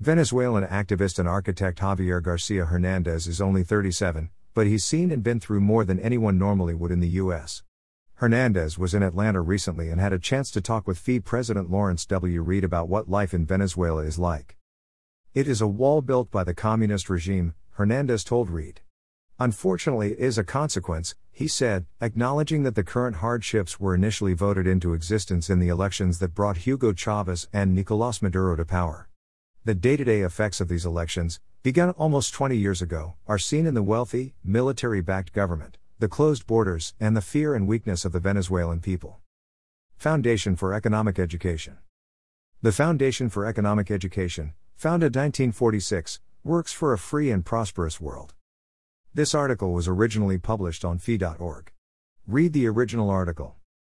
Venezuelan activist and architect Javier Garcia Hernandez is only 37, but he's seen and been through more than anyone normally would in the U.S. Hernandez was in Atlanta recently and had a chance to talk with FEE President Lawrence W. Reed about what life in Venezuela is like. It is a wall built by the communist regime, Hernandez told Reed. Unfortunately, it is a consequence, he said, acknowledging that the current hardships were initially voted into existence in the elections that brought Hugo Chavez and Nicolas Maduro to power. The day to day effects of these elections, begun almost 20 years ago, are seen in the wealthy, military backed government, the closed borders, and the fear and weakness of the Venezuelan people. Foundation for Economic Education The Foundation for Economic Education, founded 1946, works for a free and prosperous world. This article was originally published on fee.org. Read the original article.